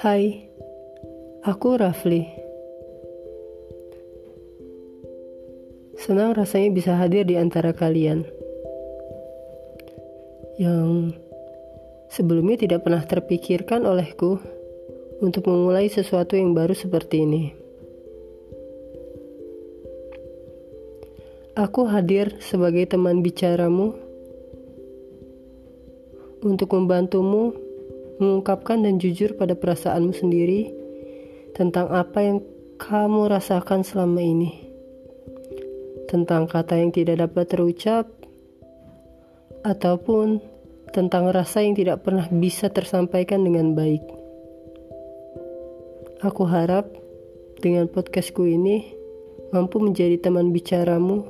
Hai, aku Rafli. Senang rasanya bisa hadir di antara kalian yang sebelumnya tidak pernah terpikirkan olehku untuk memulai sesuatu yang baru seperti ini. Aku hadir sebagai teman bicaramu untuk membantumu mengungkapkan dan jujur pada perasaanmu sendiri tentang apa yang kamu rasakan selama ini. Tentang kata yang tidak dapat terucap, ataupun tentang rasa yang tidak pernah bisa tersampaikan dengan baik. Aku harap dengan podcastku ini mampu menjadi teman bicaramu